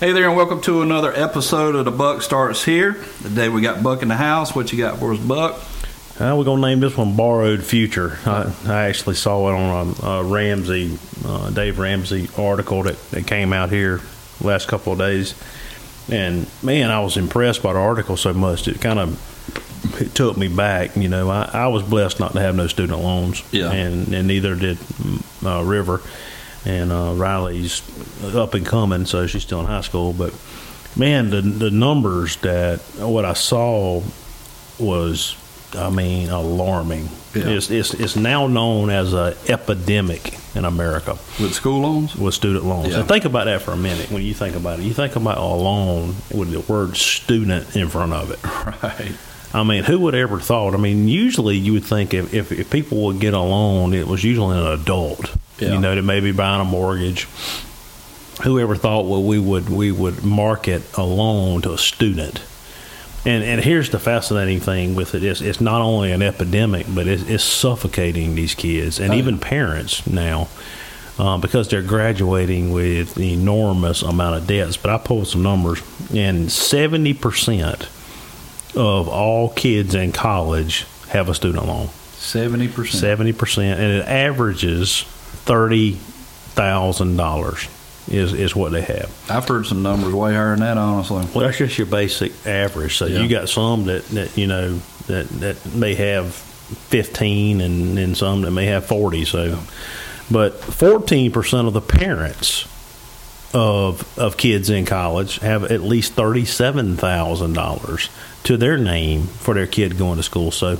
Hey there, and welcome to another episode of the Buck Starts Here. Today we got Buck in the house. What you got for us, Buck? Uh, we're gonna name this one "Borrowed Future." I, I actually saw it on a, a Ramsey, uh, Dave Ramsey article that, that came out here last couple of days, and man, I was impressed by the article so much. It kind of it took me back. You know, I, I was blessed not to have no student loans, Yeah. and and neither did uh, River, and uh, Riley's up and coming, so she's still in high school. But man, the the numbers that what I saw was, I mean, alarming. Yeah. It's, it's it's now known as a epidemic in America With school loans? with student loans. Yeah. And think about that for a minute. When you think about it, you think about a loan with the word student in front of it. Right. I mean, who would ever thought? I mean, usually you would think if, if, if people would get a loan, it was usually an adult, Yeah. you know, that may be buying a mortgage. Whoever thought well we would we would market a loan to a student, and and here's the fascinating thing with it is it's not only an epidemic, but it's, it's suffocating these kids and Oh, even yeah. parents now. Uh, because they're graduating with enormous amount of debts, but I pulled some numbers, and seventy percent of all kids in college have a student loan. 70%. Seventy percent, and it averages thirty thousand dollars is is what they have. I've heard some numbers way higher than that, honestly. Well, that's just your basic average. So Yeah. you got some that, that you know that that may have fifteen, and, and some that may have forty. So, Yeah. but fourteen percent of the parents of of kids in college have at least thirty seven thousand dollars to their name for their kid going to school. So.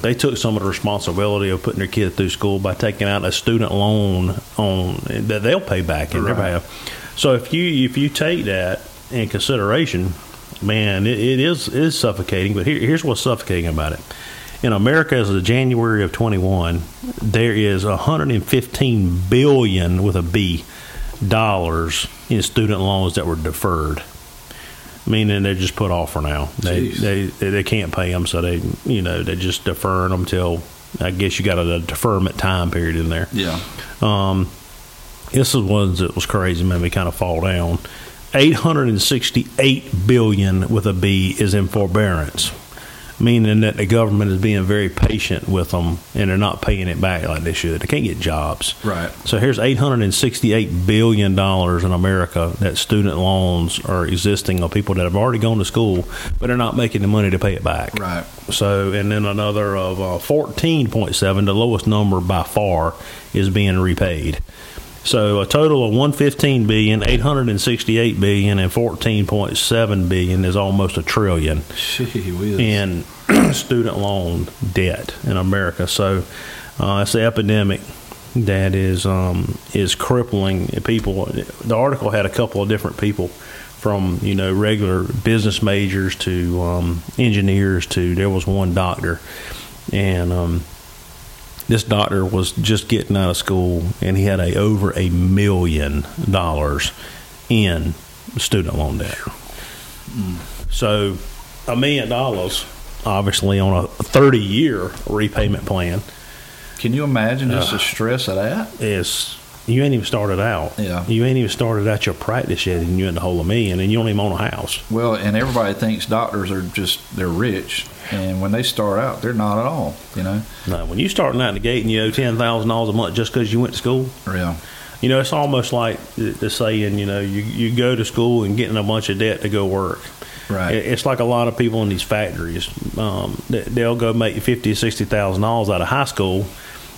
They took some of the responsibility of putting their kid through school by taking out a student loan on that they'll pay back in their Right. behalf. So if you if you take that in consideration, man, it, it is it is suffocating. But here, here's what's suffocating about it. In America, as of January of 21, there is 115 billion with a B dollars in student loans that were deferred, meaning they're just put off for now. They, they they they can't pay them, so they you know they just deferring them till I guess you got a deferment time period in there. Yeah. Um, this is ones that was crazy, made me kind of fall down. 868 billion with a B is in forbearance, meaning that the government is being very patient with them and they're not paying it back like they should. They can't get jobs. Right. So here's 868 billion dollars in America that student loans are existing of people that have already gone to school, but they're not making the money to pay it back. Right. So, and then another of uh, 14.7, the lowest number by far, is being repaid. So a total of 115 billion, 868 billion, and 14.7 billion is almost a trillion in student loan debt in America. So uh, it's an epidemic that is um, is crippling people. The article had a couple of different people from you know regular business majors to um, engineers to there was one doctor and um, this doctor was just getting out of school and he had a over a million dollars in student loan debt. So a million dollars, obviously on a 30 year repayment plan, Can you imagine just the uh, stress of that? is you ain't even started out. Yeah. You ain't even started out your practice yet, and you're in the hole of million, and you don't even own a house. Well, and everybody thinks doctors are just, they're rich. And when they start out, they're not at all, you know? No, when you starting out in the gate and you owe ten thousand dollars a month just because you went to school, Yeah. you know it's almost like the saying, you know, you you go to school and getting a bunch of debt to go work. Right. It's like a lot of people in these factories. Um, they- they'll go make fifty, sixty thousand dollars out of high school,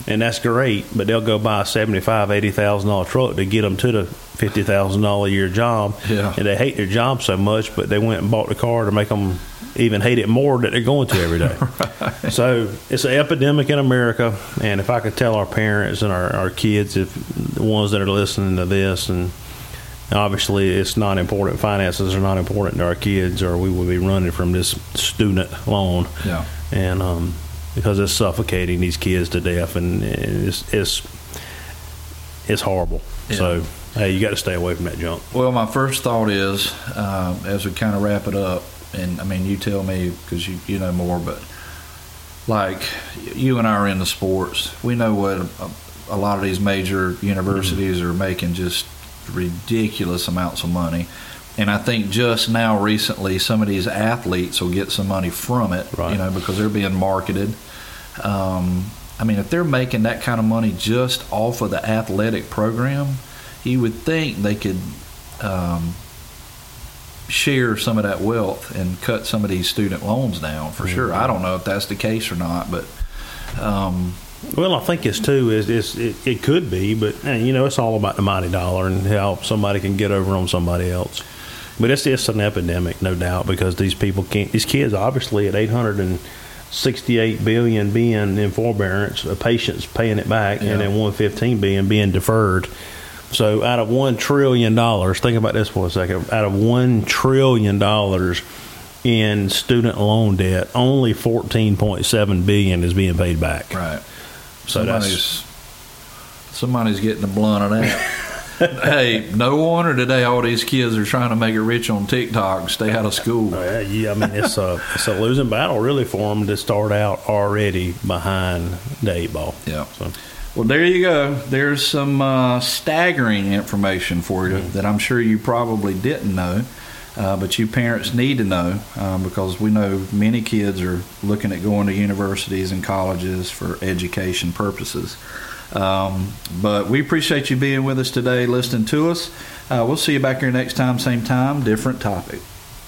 and that's great. But they'll go buy a seventy-five, eighty thousand dollar truck to get them to the fifty thousand dollar a year job. Yeah. And they hate their job so much, but they went and bought the car to make them even hate it more that they're going to every day. So it's an epidemic in America, and if I could tell our parents and our, our kids, if the ones that are listening to this, and obviously it's not important, finances are not important to our kids, or we would be running from this student loan, Yeah. and um, because it's suffocating these kids to death, and it's it's it's horrible. Yeah. So hey, you got to stay away from that junk. Well, my first thought is, uh, as we kind of wrap it up, and I mean, you tell me because you, you know more, but like you and I are in the sports, we know what a, a lot of these major universities are making just ridiculous amounts of money. And I think just now recently some of these athletes will get some money from it, Right. you know, because they're being marketed. Um, I mean, if they're making that kind of money just off of the athletic program, you would think they could um, share some of that wealth and cut some of these student loans down for sure. I don't know if that's the case or not, but um, Well, I think it's too is, it, it could be, but you know it's all about the mighty dollar and how somebody can get over on somebody else. But it's it's an epidemic, no doubt, because these people can't. These kids, obviously, at eight hundred and sixty-eight billion being in forbearance, a patient's paying it back, Yeah. and then one fifteen billion being deferred. So, out of one trillion dollars, think about this for a second. Out of one trillion dollars in student loan debt, only fourteen point seven billion is being paid back. right. So that's- somebody's somebody's getting the blunt of that. hey, no wonder today all these kids are trying to make it rich on TikTok, and stay out of school. Yeah, yeah, I mean it's a it's a losing battle really for them to start out already behind the eight ball. Yeah. So Well, there you go. There's some uh, staggering information for you Mm-hmm. that I'm sure you probably didn't know, uh, but you parents need to know um, because we know many kids are looking at going to universities and colleges for education purposes. Um, but we appreciate you being with us today, listening to us. Uh, we'll see you back here next time, same time, different topic.